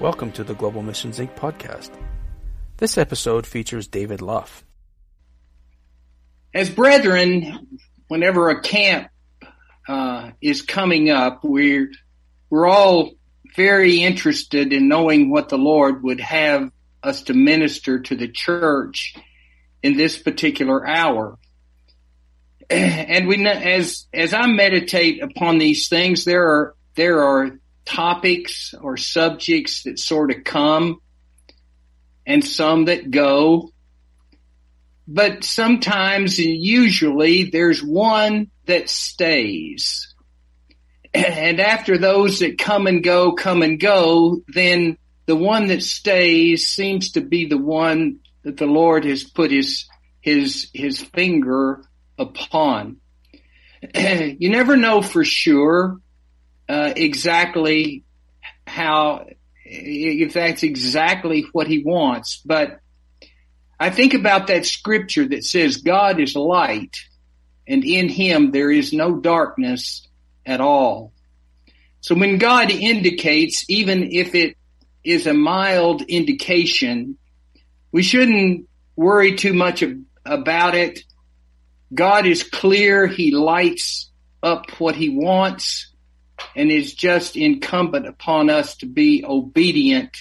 Welcome to the Global Missions Inc. podcast. This episode features David Luff. As brethren, whenever a camp uh, is coming up, we're we're all very interested in knowing what the Lord would have us to minister to the church in this particular hour. And we, as as I meditate upon these things, there are there are topics or subjects that sort of come and some that go. But sometimes and usually there's one that stays. And after those that come and go, come and go, then the one that stays seems to be the one that the Lord has put his, his, his finger upon. you never know for sure uh, exactly how, if that's exactly what he wants. But I think about that scripture that says God is light and in him there is no darkness at all. So when God indicates, even if it is a mild indication, we shouldn't worry too much about it. God is clear. He lights up what he wants and is just incumbent upon us to be obedient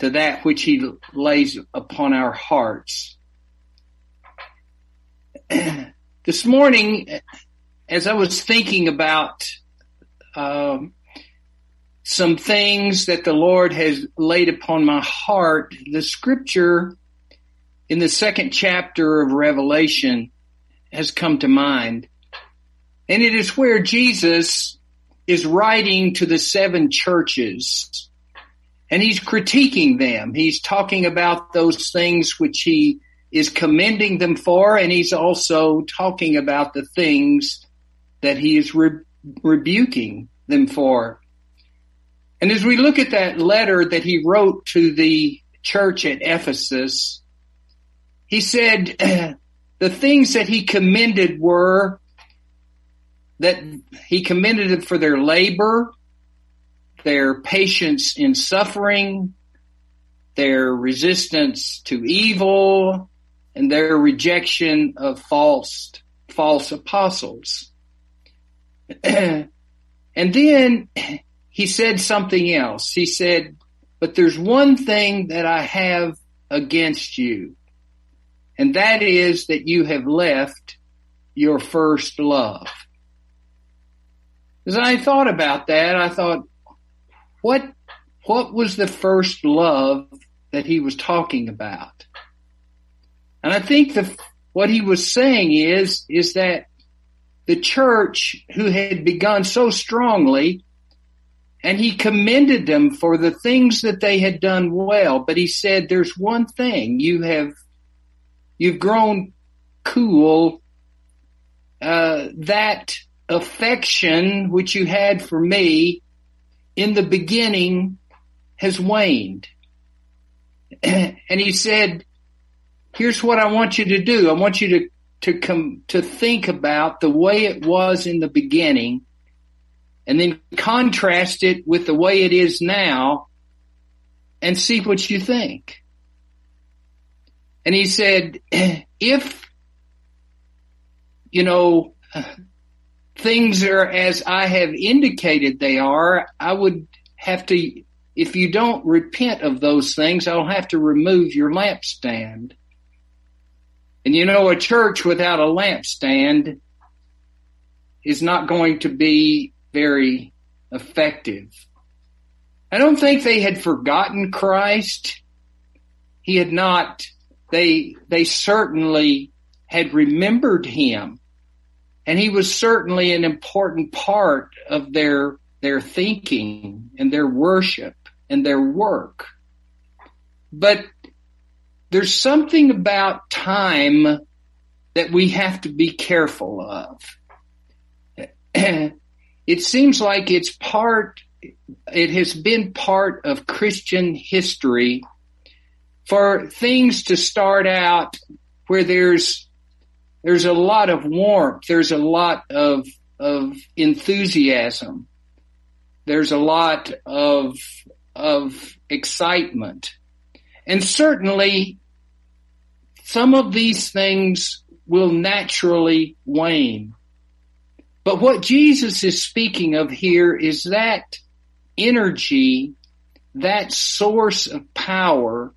to that which he lays upon our hearts. this morning, as I was thinking about um, some things that the Lord has laid upon my heart, the scripture in the second chapter of Revelation has come to mind. And it is where Jesus is writing to the seven churches and he's critiquing them. He's talking about those things which he is commending them for, and he's also talking about the things that he is re- rebuking them for. And as we look at that letter that he wrote to the church at Ephesus, he said the things that he commended were that he commended them for their labor, their patience in suffering, their resistance to evil, and their rejection of false false apostles. and then he said something else. He said, "But there's one thing that I have against you, and that is that you have left your first love." As I thought about that, I thought, what, what was the first love that he was talking about? And I think the, what he was saying is, is that the church who had begun so strongly and he commended them for the things that they had done well, but he said, there's one thing you have, you've grown cool, uh, that affection which you had for me in the beginning has waned. and he said, here's what I want you to do. I want you to, to come, to think about the way it was in the beginning and then contrast it with the way it is now and see what you think. And he said, if, you know, things are as I have indicated they are, I would have to, if you don't repent of those things, I'll have to remove your lampstand. And you know, a church without a lampstand is not going to be very effective. I don't think they had forgotten Christ. He had not, they, they certainly had remembered him and he was certainly an important part of their their thinking and their worship and their work. But there's something about time that we have to be careful of. it seems like it's part it has been part of Christian history for things to start out where there's there's a lot of warmth, there's a lot of of enthusiasm, there's a lot of of excitement. And certainly some of these things will naturally wane. But what Jesus is speaking of here is that energy, that source of power,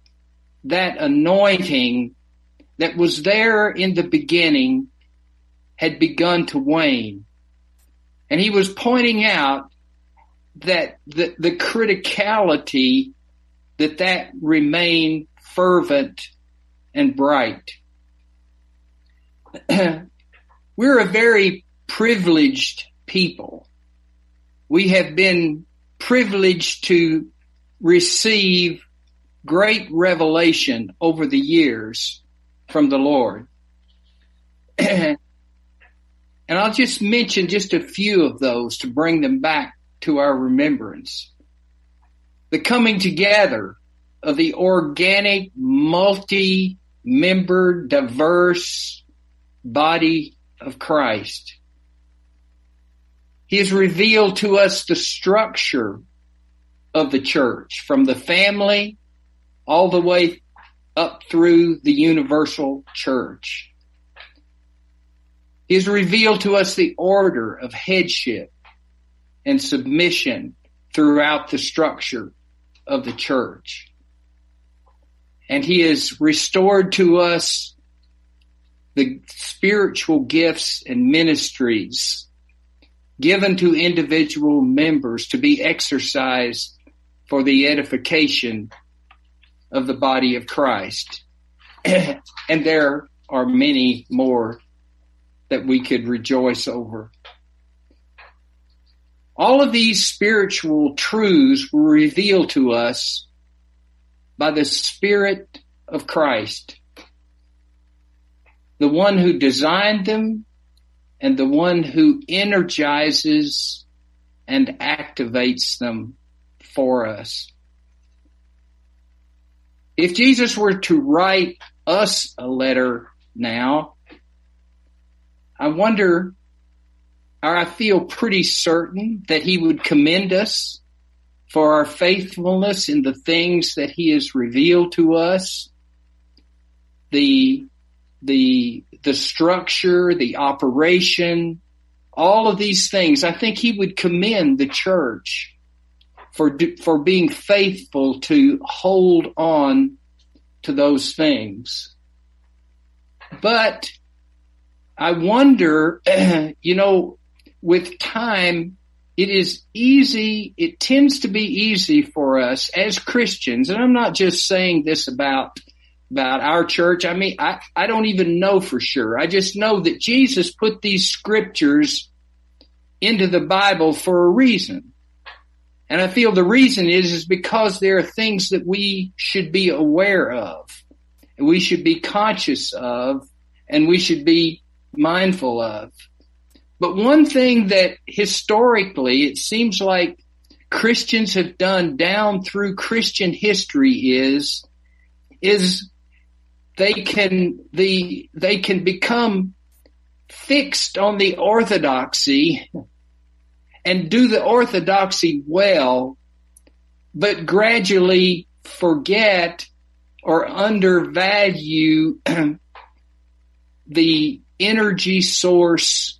that anointing that was there in the beginning had begun to wane. And he was pointing out that the, the criticality that that remained fervent and bright. We're a very privileged people. We have been privileged to receive great revelation over the years from the Lord. and I'll just mention just a few of those to bring them back to our remembrance. The coming together of the organic, multi-member, diverse body of Christ. He has revealed to us the structure of the church from the family all the way up through the universal church. He has revealed to us the order of headship and submission throughout the structure of the church. And he has restored to us the spiritual gifts and ministries given to individual members to be exercised for the edification of the body of Christ. and there are many more that we could rejoice over. All of these spiritual truths were revealed to us by the Spirit of Christ, the one who designed them and the one who energizes and activates them for us. If Jesus were to write us a letter now, I wonder, or I feel pretty certain that he would commend us for our faithfulness in the things that he has revealed to us, the, the, the structure, the operation, all of these things. I think he would commend the church for, for being faithful to hold on to those things. But I wonder, you know, with time, it is easy, it tends to be easy for us as Christians, and I'm not just saying this about about our church. I mean, I, I don't even know for sure. I just know that Jesus put these scriptures into the Bible for a reason. And I feel the reason is, is because there are things that we should be aware of, we should be conscious of, and we should be mindful of. But one thing that historically it seems like Christians have done down through Christian history is, is they can, the, they can become fixed on the orthodoxy and do the orthodoxy well, but gradually forget or undervalue the energy source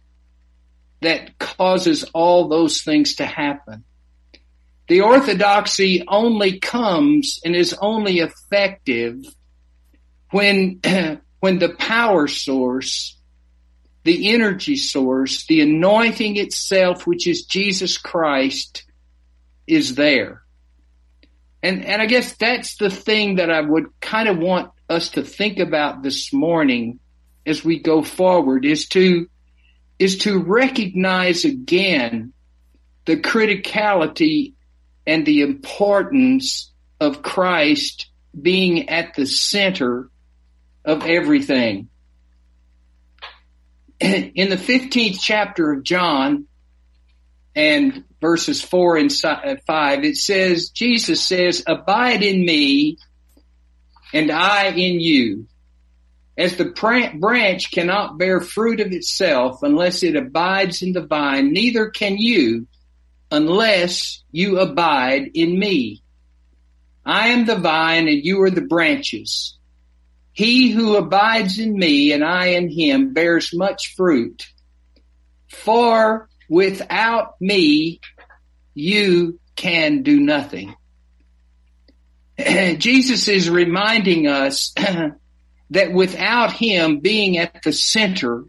that causes all those things to happen. The orthodoxy only comes and is only effective when, when the power source the energy source, the anointing itself, which is Jesus Christ, is there. And, and I guess that's the thing that I would kind of want us to think about this morning as we go forward is to, is to recognize again the criticality and the importance of Christ being at the center of everything. in the 15th chapter of John, and verses four and uh, five, it says, Jesus says, abide in me and I in you. As the branch cannot bear fruit of itself unless it abides in the vine, neither can you unless you abide in me. I am the vine and you are the branches. He who abides in me and I in him bears much fruit. For without me, you can do nothing. Jesus is reminding us that without him being at the center,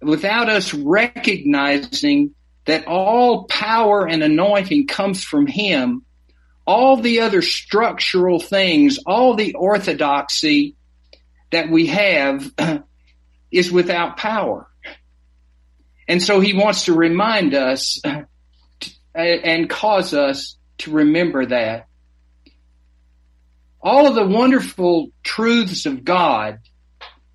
without us recognizing that all power and anointing comes from him, all the other structural things, all the orthodoxy that we have is without power. And so he wants to remind us and cause us to remember that. All of the wonderful truths of God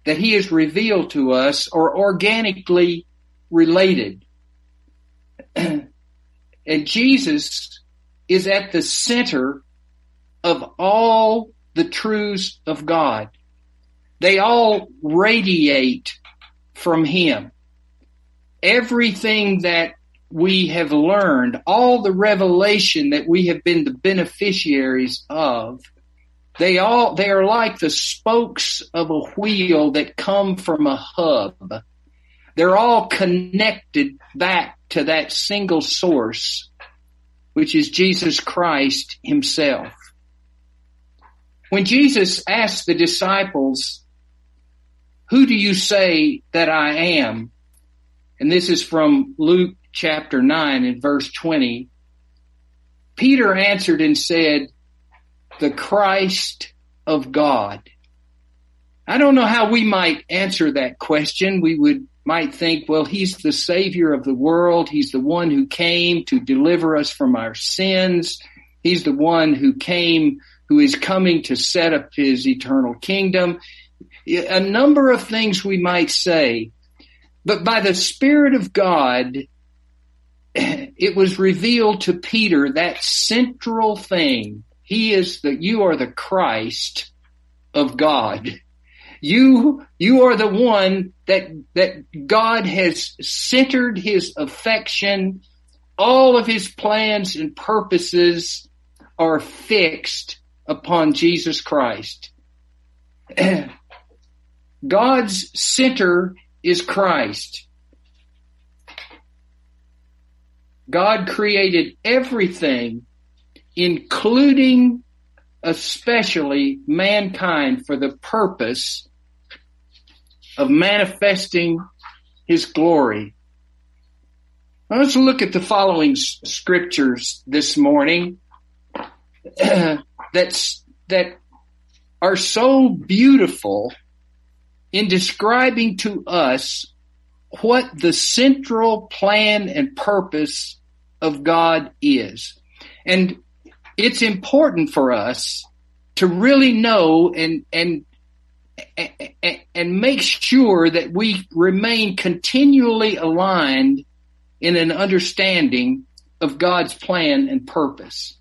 that he has revealed to us are organically related. and Jesus is at the center of all the truths of God. They all radiate from Him. Everything that we have learned, all the revelation that we have been the beneficiaries of, they all, they are like the spokes of a wheel that come from a hub. They're all connected back to that single source, which is Jesus Christ himself. When Jesus asked the disciples, who do you say that I am? And this is from Luke chapter 9 and verse 20. Peter answered and said, the Christ of God. I don't know how we might answer that question. We would might think, well, he's the savior of the world. He's the one who came to deliver us from our sins. He's the one who came, who is coming to set up his eternal kingdom. A number of things we might say, but by the Spirit of God, it was revealed to Peter that central thing. He is that you are the Christ of God. You, you are the one that, that God has centered his affection. All of his plans and purposes are fixed upon Jesus Christ. God's center is Christ. God created everything, including especially mankind for the purpose of manifesting his glory. Now let's look at the following scriptures this morning that's, that are so beautiful in describing to us what the central plan and purpose of God is. And it's important for us to really know and, and and make sure that we remain continually aligned in an understanding of God's plan and purpose.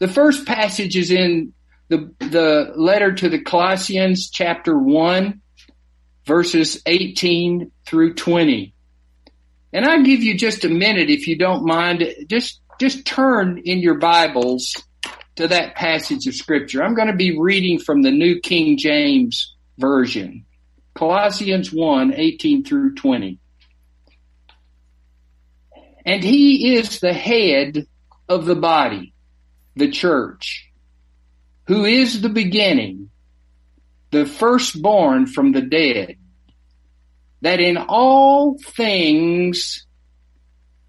The first passage is in the, the letter to the Colossians chapter 1 verses 18 through 20. And I'll give you just a minute if you don't mind. Just, just turn in your Bibles to that passage of scripture. I'm going to be reading from the New King James version. Colossians 1, 18 through 20. And he is the head of the body, the church, who is the beginning, the firstborn from the dead, that in all things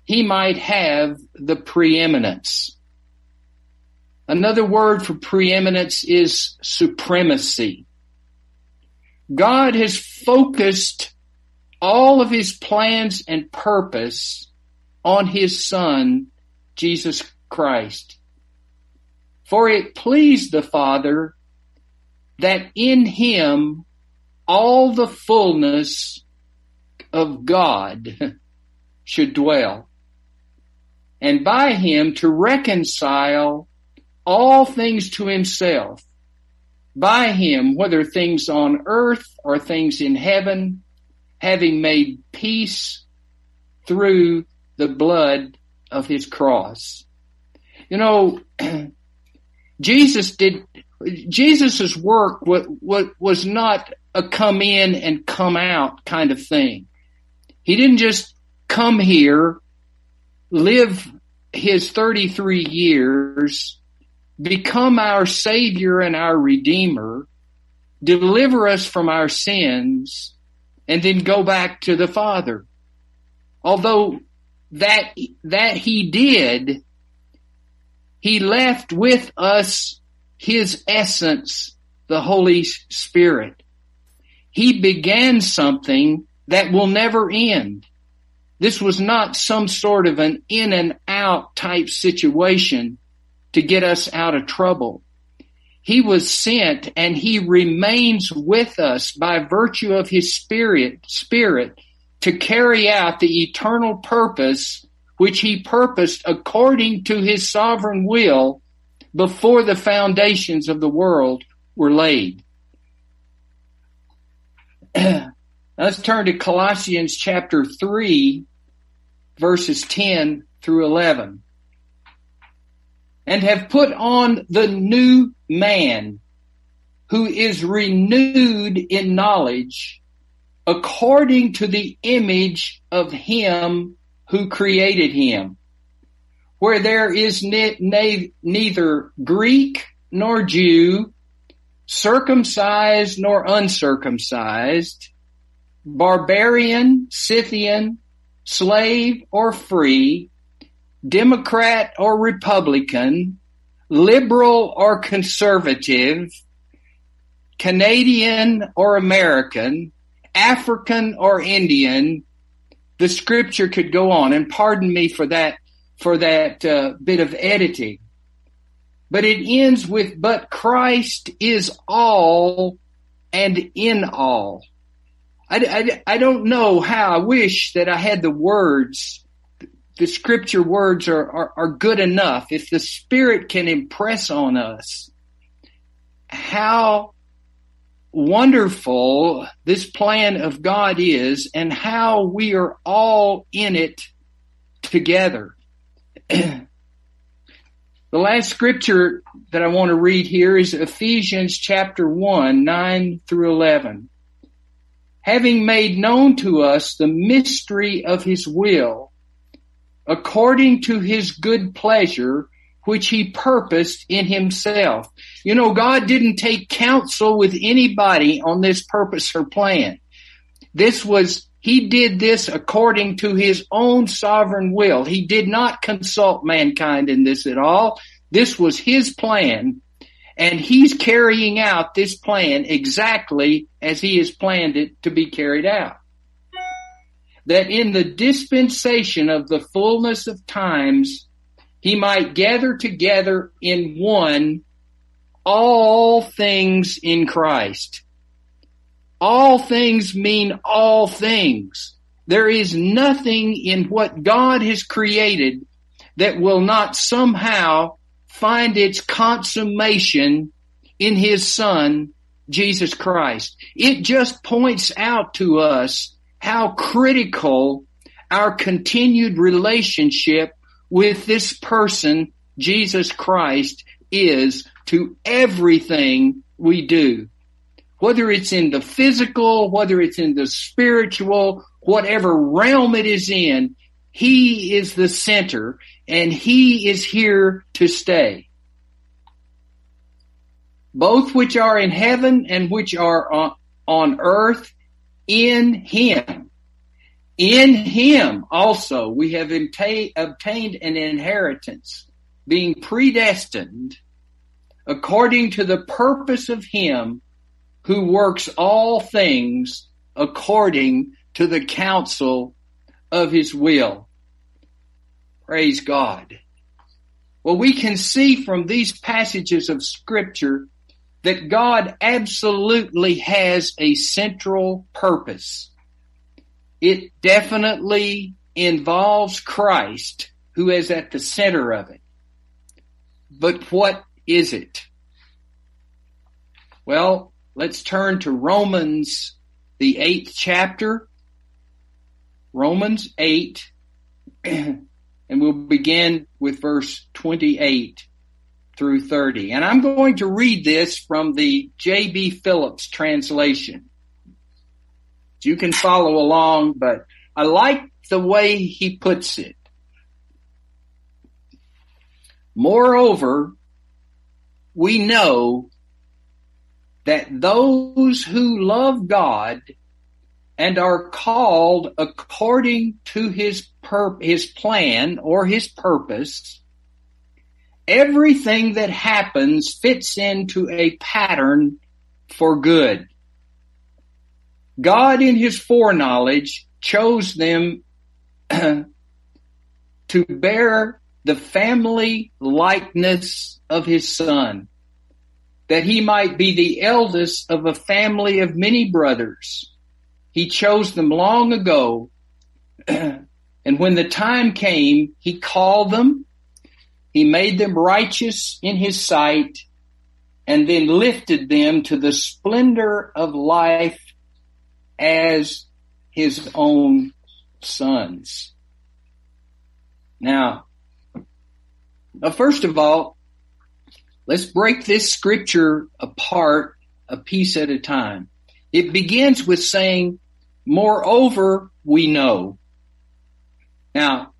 he might have the preeminence. Another word for preeminence is supremacy. God has focused all of his plans and purpose on his son, Jesus Christ. For it pleased the Father that in him all the fullness of God should dwell. And by him to reconcile all things to himself. By him, whether things on earth or things in heaven, having made peace through the blood of his cross. You know, Jesus did, Jesus's work was not a come in and come out kind of thing. He didn't just come here, live his 33 years, become our savior and our redeemer, deliver us from our sins, and then go back to the Father. Although that, that he did, he left with us his essence, the Holy Spirit. He began something that will never end. This was not some sort of an in and out type situation to get us out of trouble. He was sent and he remains with us by virtue of his spirit, spirit to carry out the eternal purpose which he purposed according to his sovereign will before the foundations of the world were laid. Let's turn to Colossians chapter 3, verses 10 through 11. And have put on the new man who is renewed in knowledge according to the image of him who created him, where there is ne- ne- neither Greek nor Jew, circumcised nor uncircumcised, barbarian, Scythian, slave or free, Democrat or Republican, liberal or conservative, Canadian or American, African or Indian, the scripture could go on and pardon me for that, for that uh, bit of editing. But it ends with, but Christ is all and in all. I, I, I don't know how I wish that I had the words. The scripture words are, are, are good enough. If the Spirit can impress on us how wonderful this plan of God is and how we are all in it together. the last scripture that I want to read here is Ephesians chapter 1, 9 through 11 having made known to us the mystery of his will, according to his good pleasure, which he purposed in himself. You know, God didn't take counsel with anybody on this purpose or plan. This was, he did this according to his own sovereign will. He did not consult mankind in this at all. This was his plan and he's carrying out this plan exactly as he has planned it to be carried out. That in the dispensation of the fullness of times, he might gather together in one all things in Christ. All things mean all things. There is nothing in what God has created that will not somehow find its consummation in his son, Jesus Christ. It just points out to us how critical our continued relationship with this person, Jesus Christ, is to everything we do. Whether it's in the physical, whether it's in the spiritual, whatever realm it is in, he is the center and he is here to stay. Both which are in heaven and which are on, earth in him. In him also we have obtained an inheritance, being predestined according to the purpose of him who works all things according to the counsel of his will. Praise God. Well, we can see from these passages of scripture that God absolutely has a central purpose. It definitely involves Christ who is at the center of it. But what is it? Well, let's turn to Romans, the eighth chapter. Romans 8, and we'll begin with verse 28 through 30. And I'm going to read this from the J.B. Phillips translation. You can follow along, but I like the way he puts it. Moreover, we know that those who love God and are called according to his pur- his plan or his purpose, everything that happens fits into a pattern for good. God in his foreknowledge chose them to bear the family likeness of his son, that he might be the eldest of a family of many brothers. He chose them long ago, and when the time came, he called them, he made them righteous in his sight, and then lifted them to the splendor of life as his own sons. Now, first of all, let's break this scripture apart a piece at a time. It begins with saying, moreover, we know. Now,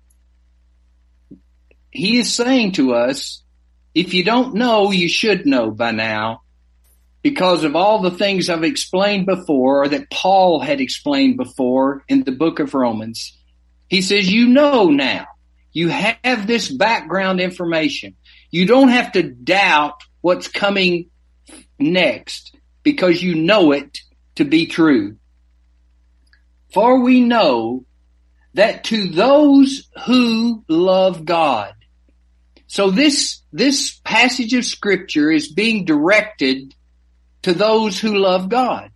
he is saying to us, if you don't know, you should know by now because of all the things I've explained before or that Paul had explained before in the book of Romans. He says, you know now. You have this background information. You don't have to doubt what's coming next because you know it to be true. For we know that to those who love God. So this, this passage of scripture is being directed to those who love God.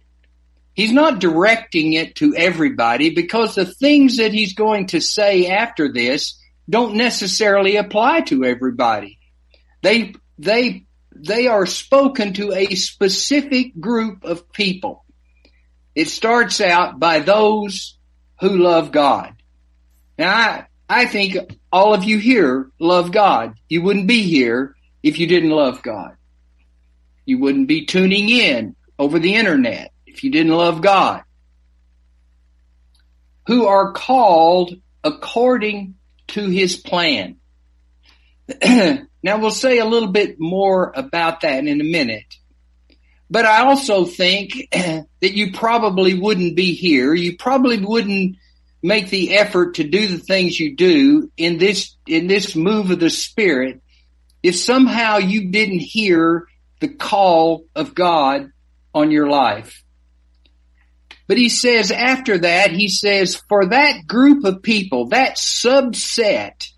He's not directing it to everybody because the things that he's going to say after this don't necessarily apply to everybody. They, they, they are spoken to a specific group of people. It starts out by those who love God. Now I, I think all of you here love God. You wouldn't be here if you didn't love God. You wouldn't be tuning in over the internet if you didn't love God. Who are called according to his plan. now we'll say a little bit more about that in a minute. But I also think that you probably wouldn't be here. You probably wouldn't make the effort to do the things you do in this, in this move of the spirit if somehow you didn't hear the call of God on your life. But he says after that, he says, for that group of people, that subset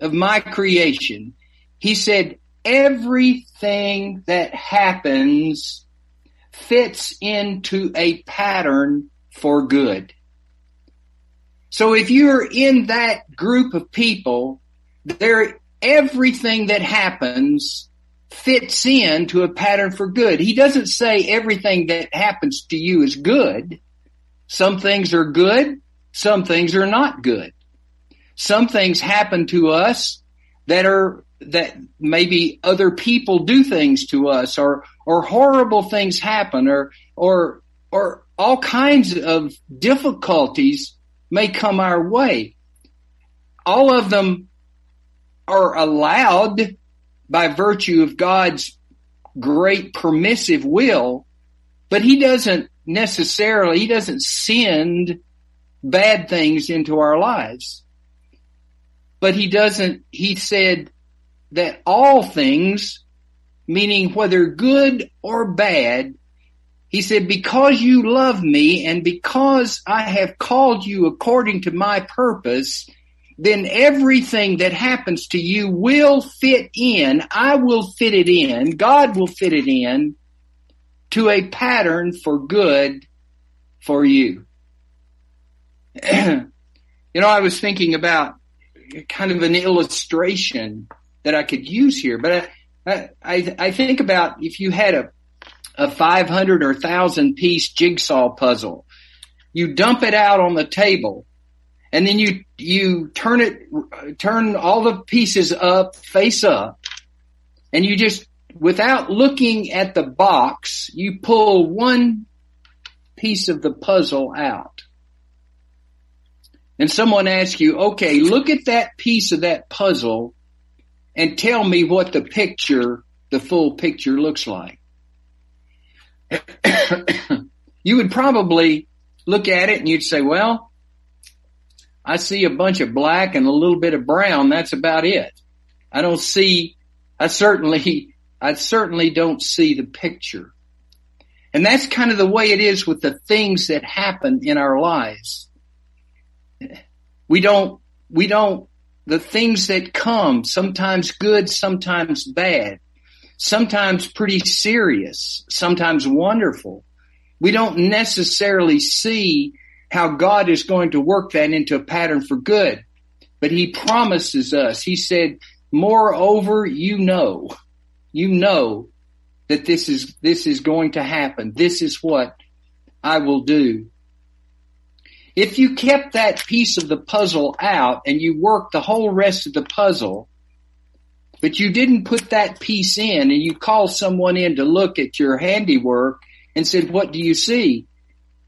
of my creation, he said, everything that happens fits into a pattern for good. So if you're in that group of people, there, everything that happens fits in to a pattern for good. He doesn't say everything that happens to you is good. Some things are good. Some things are not good. Some things happen to us that are, that maybe other people do things to us or, or horrible things happen or, or, or all kinds of difficulties may come our way. All of them are allowed by virtue of God's great permissive will, but he doesn't necessarily, he doesn't send bad things into our lives. But he doesn't, he said that all things, meaning whether good or bad, he said, because you love me and because I have called you according to my purpose, then everything that happens to you will fit in. I will fit it in. God will fit it in to a pattern for good for you. you know, I was thinking about kind of an illustration that I could use here, but I, I, I think about if you had a, a 500 or 1000 piece jigsaw puzzle, you dump it out on the table and then you, you turn it, turn all the pieces up, face up, and you just, without looking at the box, you pull one piece of the puzzle out. And someone asks you, okay, look at that piece of that puzzle and tell me what the picture, the full picture looks like. you would probably look at it and you'd say, well, I see a bunch of black and a little bit of brown. That's about it. I don't see, I certainly, I certainly don't see the picture. And that's kind of the way it is with the things that happen in our lives. We don't, we don't the things that come, sometimes good, sometimes bad, sometimes pretty serious, sometimes wonderful. We don't necessarily see how God is going to work that into a pattern for good, but he promises us, he said, moreover, you know, you know that this is, this is going to happen. This is what I will do. If you kept that piece of the puzzle out and you worked the whole rest of the puzzle, but you didn't put that piece in and you call someone in to look at your handiwork and said, what do you see?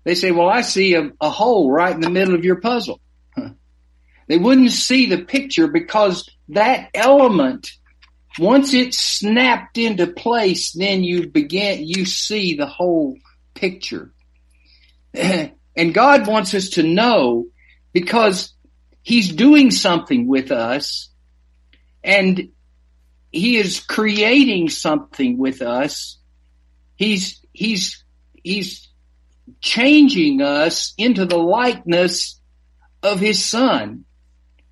They say, well, I see a, a hole right in the middle of your puzzle. They wouldn't see the picture because that element, once it snapped into place, then you begin, you see the whole picture. God wants us to know because he's doing something with us and he is creating something with us. He's, he's, he's changing us into the likeness of his son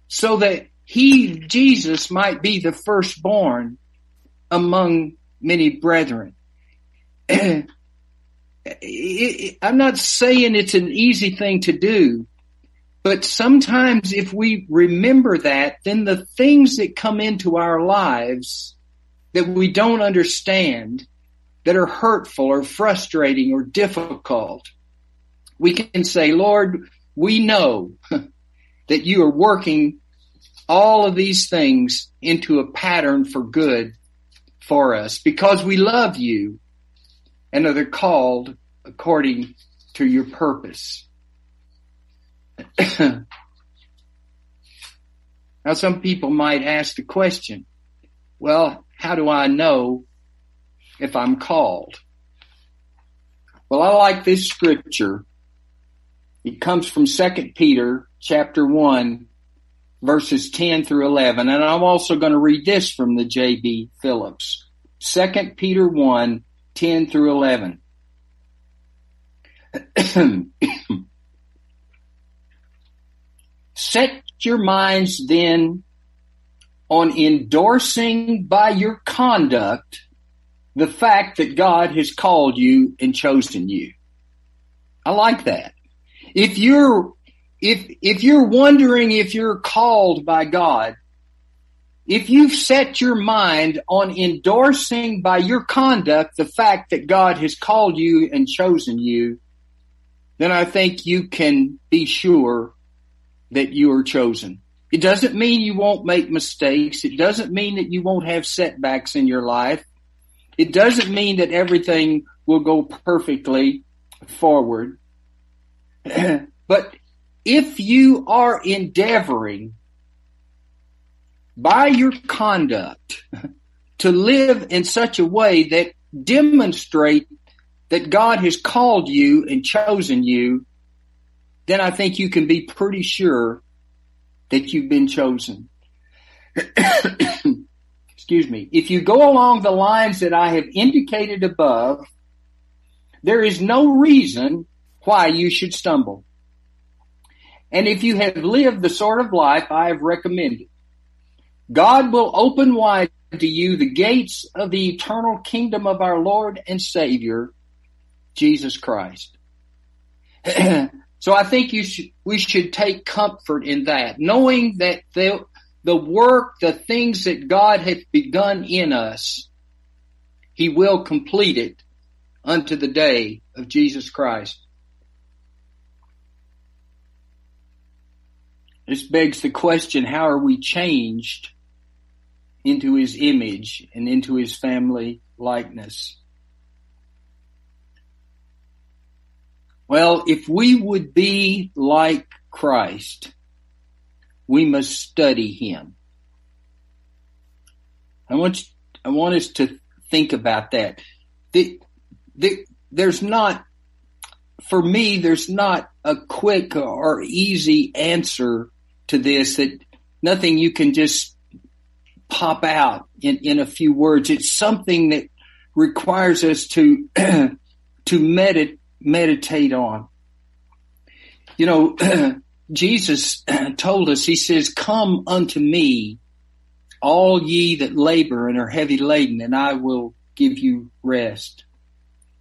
so that he, Jesus, might be the firstborn among many brethren. I'm not saying it's an easy thing to do, but sometimes if we remember that, then the things that come into our lives that we don't understand, that are hurtful or frustrating or difficult, we can say, Lord, we know that you are working all of these things into a pattern for good for us because we love you and are called according to your purpose. now some people might ask the question, well, how do I know if I'm called? Well, I like this scripture. It comes from 2 Peter chapter 1 verses 10 through 11. And I'm also going to read this from the J.B. Phillips. 2 Peter 1 10 through 11. Set your minds then on endorsing by your conduct the fact that God has called you and chosen you. I like that. If you're, if, if you're wondering if you're called by God, if you've set your mind on endorsing by your conduct the fact that God has called you and chosen you, then I think you can be sure that you are chosen. It doesn't mean you won't make mistakes. It doesn't mean that you won't have setbacks in your life. It doesn't mean that everything will go perfectly forward. but if you are endeavoring by your conduct to live in such a way that demonstrate that God has called you and chosen you, then I think you can be pretty sure that you've been chosen. Excuse me. If you go along the lines that I have indicated above, there is no reason why you should stumble. And if you have lived the sort of life I have recommended, God will open wide to you the gates of the eternal kingdom of our Lord and Savior, Jesus Christ. so I think you should, we should take comfort in that, knowing that the the work, the things that God hath begun in us, he will complete it unto the day of Jesus Christ. This begs the question, how are we changed into his image and into his family likeness? Well, if we would be like Christ, we must study him. I want, I want us to think about that. The, the, there's not, for me, there's not a quick or easy answer to this that nothing you can just pop out in, in a few words. It's something that requires us to, to medit, meditate on. You know, Jesus told us, he says, come unto me, all ye that labor and are heavy laden, and I will give you rest.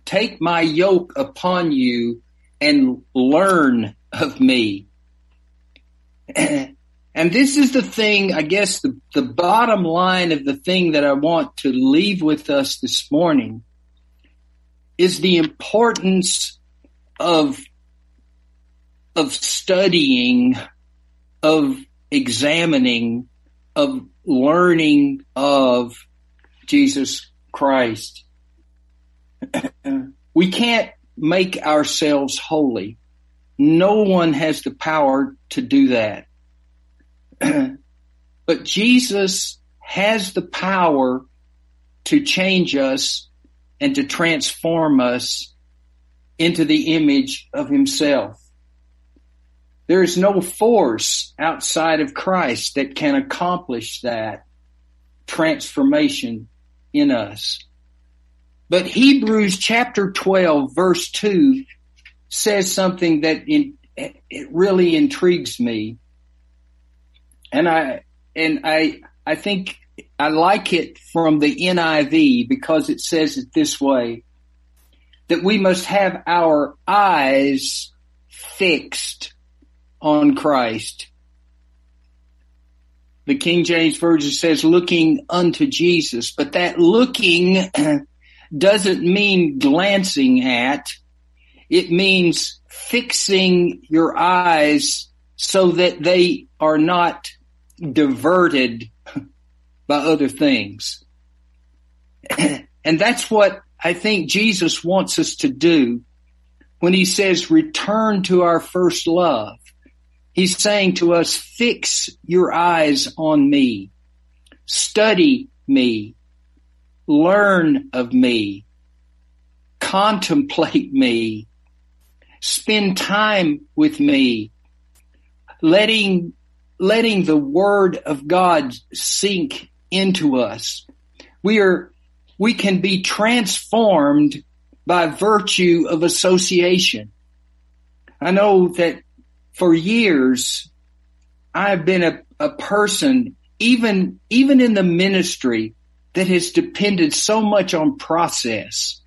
Take my yoke upon you and learn of me. This is the thing, I guess the, the bottom line of the thing that I want to leave with us this morning is the importance of, of studying, of examining, of learning of Jesus Christ. we can't make ourselves holy. No one has the power to do that. but Jesus has the power to change us and to transform us into the image of himself. There is no force outside of Christ that can accomplish that transformation in us. But Hebrews chapter 12 verse 2 says something that in, it really intrigues me. And I, and I, I think I like it from the NIV because it says it this way, that we must have our eyes fixed on Christ. The King James Version says looking unto Jesus, but that looking doesn't mean glancing at. It means fixing your eyes so that they are not diverted by other things. and that's what I think Jesus wants us to do when he says return to our first love. He's saying to us, fix your eyes on me, study me, learn of me, contemplate me, spend time with me, letting letting the word of God sink into us. We are, we can be transformed by virtue of association. I know that for years I've been a, a person, even, even in the ministry that has depended so much on process.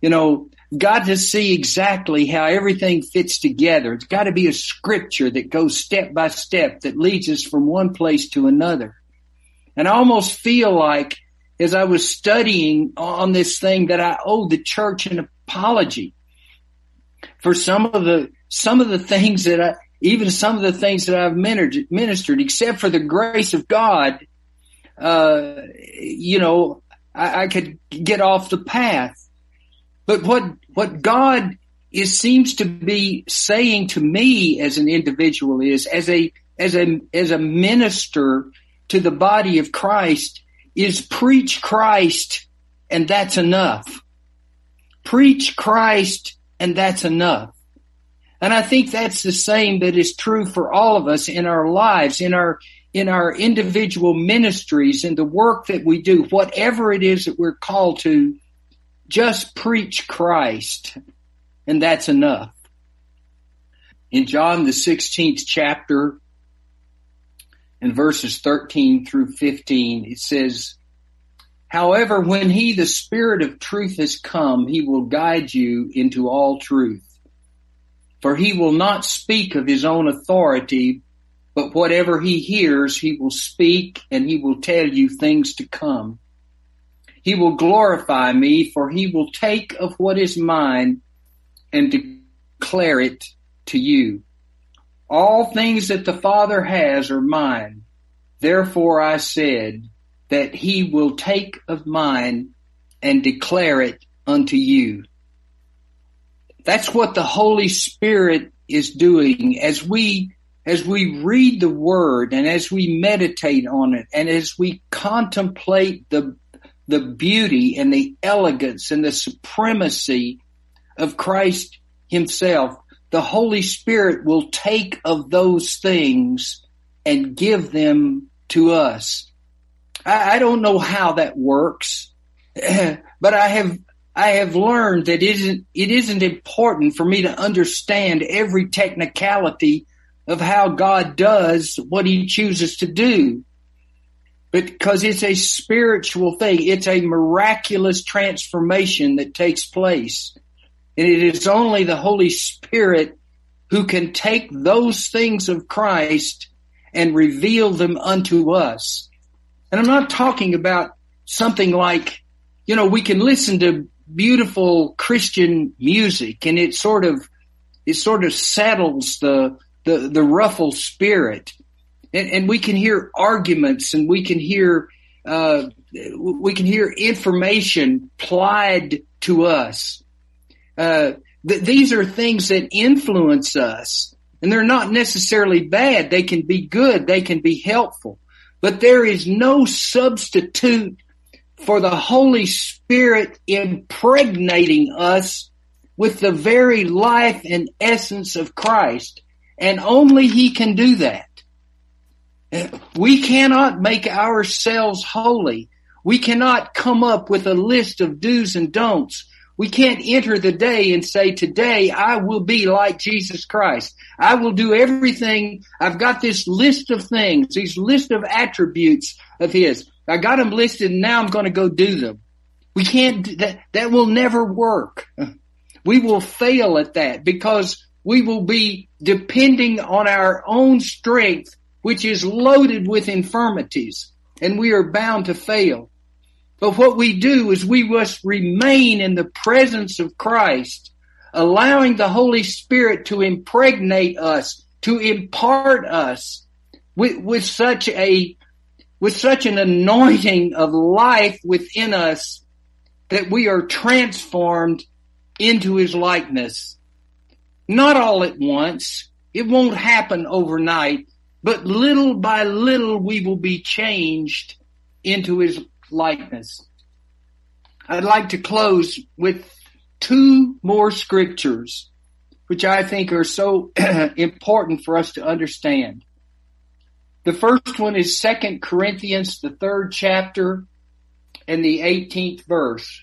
You know, got to see exactly how everything fits together. It's got to be a scripture that goes step by step that leads us from one place to another. And I almost feel like as I was studying on this thing that I owe the church an apology for some of the, some of the things that I, even some of the things that I've ministered, except for the grace of God, uh, you know, I, I could get off the path. But what, what God is, seems to be saying to me as an individual is, as a, as a, as a minister to the body of Christ, is preach Christ and that's enough. Preach Christ and that's enough. And I think that's the same that is true for all of us in our lives, in our, in our individual ministries, in the work that we do, whatever it is that we're called to, just preach Christ, and that's enough. In John, the 16th chapter, in verses 13 through 15, it says, However, when he, the Spirit of truth has come, he will guide you into all truth. For he will not speak of his own authority, but whatever he hears, he will speak and he will tell you things to come. He will glorify me, for he will take of what is mine and declare it to you. All things that the Father has are mine. Therefore I said that he will take of mine and declare it unto you. That's what the Holy Spirit is doing as we as we read the word and as we meditate on it and as we contemplate the the beauty and the elegance and the supremacy of Christ himself, the Holy Spirit will take of those things and give them to us. I, I don't know how that works, but I have I have learned that it isn't, it isn't important for me to understand every technicality of how God does what he chooses to do. Because it's a spiritual thing. It's a miraculous transformation that takes place. And it is only the Holy Spirit who can take those things of Christ and reveal them unto us. And I'm not talking about something like, you know, we can listen to beautiful Christian music and it sort of, it sort of settles the, the, the ruffled spirit. And, and we can hear arguments and we can hear, uh, we can hear information plied to us. Uh, th- these are things that influence us and they're not necessarily bad. They can be good. They can be helpful, but there is no substitute for the Holy Spirit impregnating us with the very life and essence of Christ. And only He can do that. We cannot make ourselves holy. We cannot come up with a list of do's and don'ts. We can't enter the day and say, today I will be like Jesus Christ. I will do everything. I've got this list of things, these list of attributes of His. I got them listed and now I'm going to go do them. We can't, that, that will never work. We will fail at that because we will be depending on our own strength, which is loaded with infirmities and we are bound to fail. But what we do is we must remain in the presence of Christ, allowing the Holy Spirit to impregnate us, to impart us with, with such a with such an anointing of life within us that we are transformed into his likeness. Not all at once. It won't happen overnight, but little by little we will be changed into his likeness. I'd like to close with two more scriptures, which I think are so important for us to understand. The first one is Second Corinthians, the third chapter and the 18th verse.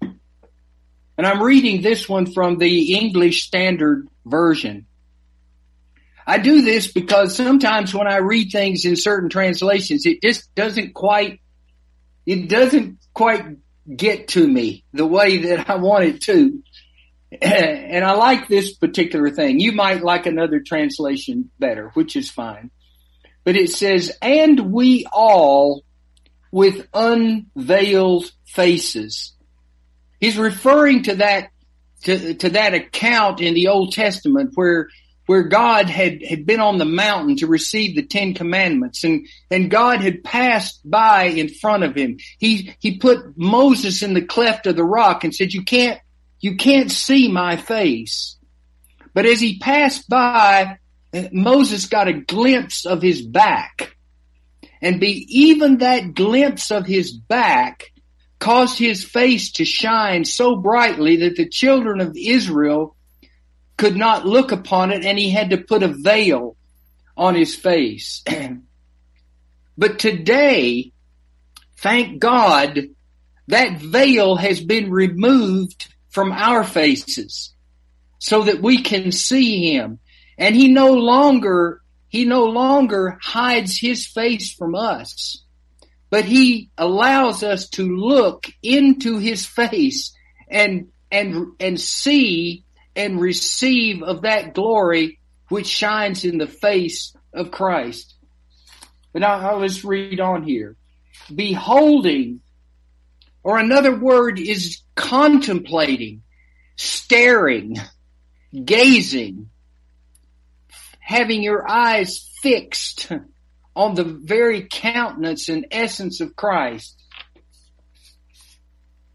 And I'm reading this one from the English Standard Version. I do this because sometimes when I read things in certain translations, it just doesn't quite, it doesn't quite get to me the way that I want it to. and I like this particular thing. You might like another translation better, which is fine. But it says, and we all with unveiled faces. He's referring to that, to, to that account in the Old Testament where where God had, had been on the mountain to receive the Ten Commandments and, and God had passed by in front of him. He, he put Moses in the cleft of the rock and said, you can't you can't see my face. But as he passed by, Moses got a glimpse of his back. And be even that glimpse of his back caused his face to shine so brightly that the children of Israel could not look upon it and he had to put a veil on his face. but today, thank God, that veil has been removed from our faces so that we can see him. And he no longer, he no longer hides his face from us, but he allows us to look into his face and, and, and see and receive of that glory which shines in the face of Christ. But now let's read on here. Beholding, or another word is contemplating, staring, gazing, having your eyes fixed on the very countenance and essence of Christ,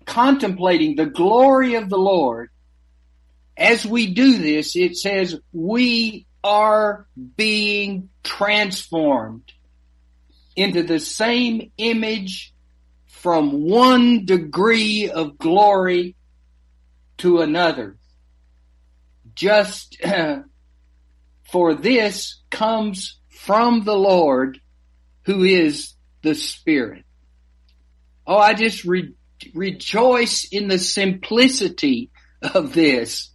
contemplating the glory of the Lord. As we do this, it says we are being transformed into the same image from one degree of glory to another. Just for this comes from the Lord who is the Spirit. Oh, I just re- rejoice in the simplicity of this.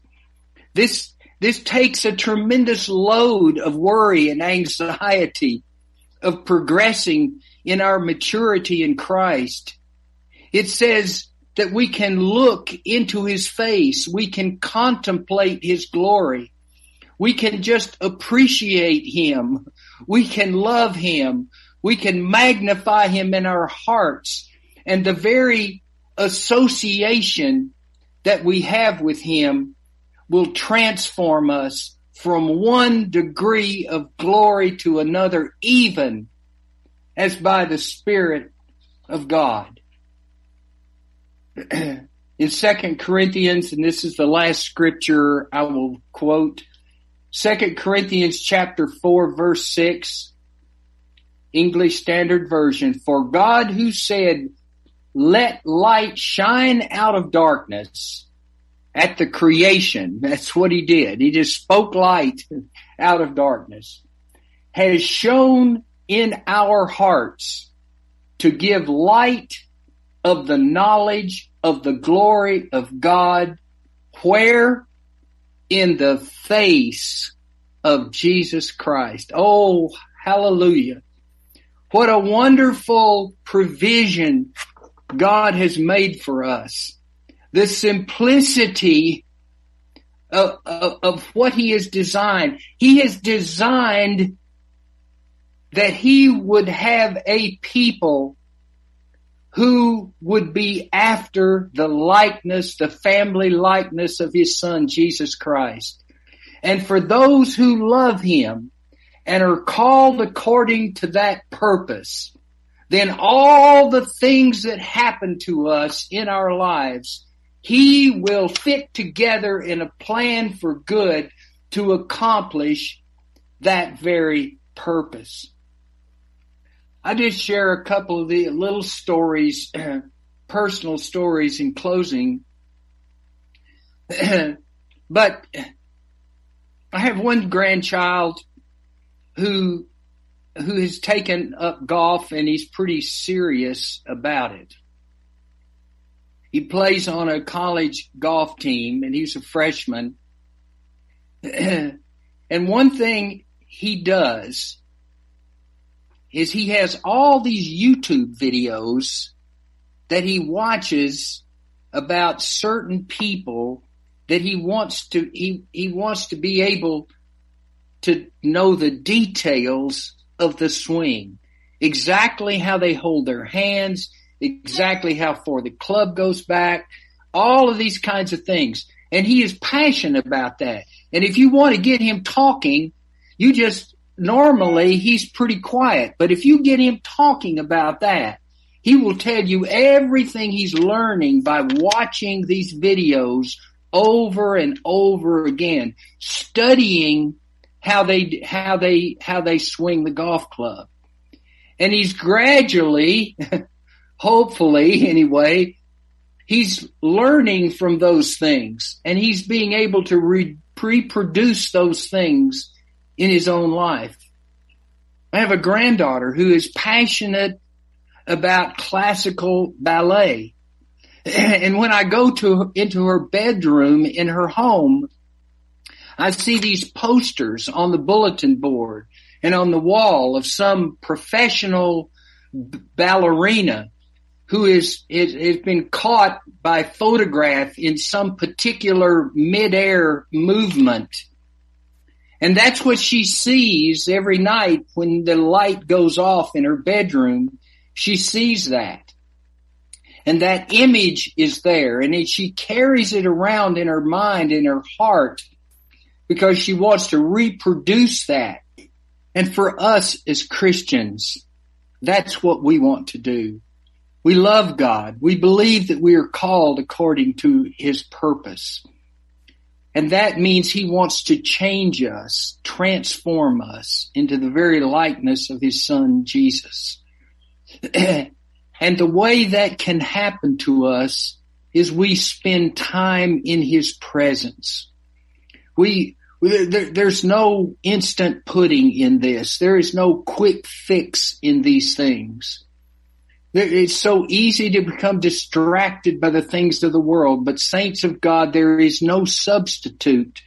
This, this takes a tremendous load of worry and anxiety of progressing in our maturity in Christ. It says that we can look into his face. We can contemplate his glory. We can just appreciate him. We can love him. We can magnify him in our hearts. And the very association that we have with him will transform us from one degree of glory to another, even as by the Spirit of God. In Second Corinthians, and this is the last scripture I will quote, Second Corinthians chapter 4 verse 6, English Standard Version, for God who said, let light shine out of darkness at the creation. That's what he did. He just spoke light out of darkness. Has shown in our hearts to give light of the knowledge of the glory of God where in the face of Jesus Christ. Oh, hallelujah. What a wonderful provision God has made for us the simplicity of, of, of, what he has designed. He has designed that he would have a people who would be after the likeness, the family likeness of his son, Jesus Christ. And for those who love him and are called according to that purpose, then all the things that happen to us in our lives he will fit together in a plan for good to accomplish that very purpose. I did share a couple of the little stories, personal stories in closing. but I have one grandchild who who has taken up golf and he's pretty serious about it. He plays on a college golf team and he's a freshman. and one thing he does is he has all these YouTube videos that he watches about certain people that he wants to he he wants to be able to know the details of the swing exactly how they hold their hands exactly how far the club goes back, all of these kinds of things. And he is passionate about that. And if you want to get him talking, you just normally he's pretty quiet. But if you get him talking about that, he will tell you everything he's learning by watching these videos over and over again, studying how they, how they, how they swing the golf club. And he's gradually hopefully anyway, he's learning from those things and he's being able to re- reproduce those things in his own life. I have a granddaughter who is passionate about classical ballet. And when I go to into her bedroom in her home, I see these posters on the bulletin board and on the wall of some professional ballerina who is, is has been caught by photograph in some particular midair movement. And that's what she sees every night when the light goes off in her bedroom. She sees that. And that image is there and she carries it around in her mind, in her heart, because she wants to reproduce that. And for us as Christians, that's what we want to do. We love God. We believe that we are called according to his purpose. And that means he wants to change us, transform us into the very likeness of his son, Jesus. and the way that can happen to us is we spend time in his presence. We, there, there's no instant pudding in this. There is no quick fix in these things. It's so easy to become distracted by the things of the world, but saints of God, there is no substitute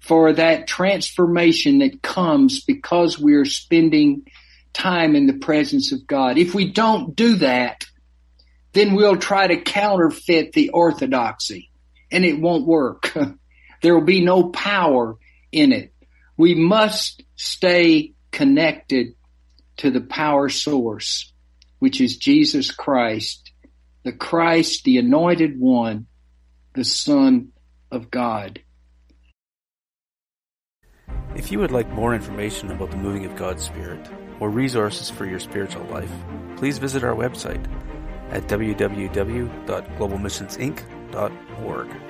for that transformation that comes because we are spending time in the presence of God. If we don't do that, then we'll try to counterfeit the orthodoxy and it won't work. there will be no power in it. We must stay connected to the power source which is Jesus Christ, the Christ, the anointed one, the Son of God. If you would like more information about the moving of God's Spirit or resources for your spiritual life, please visit our website at www.globalmissionsinc.org.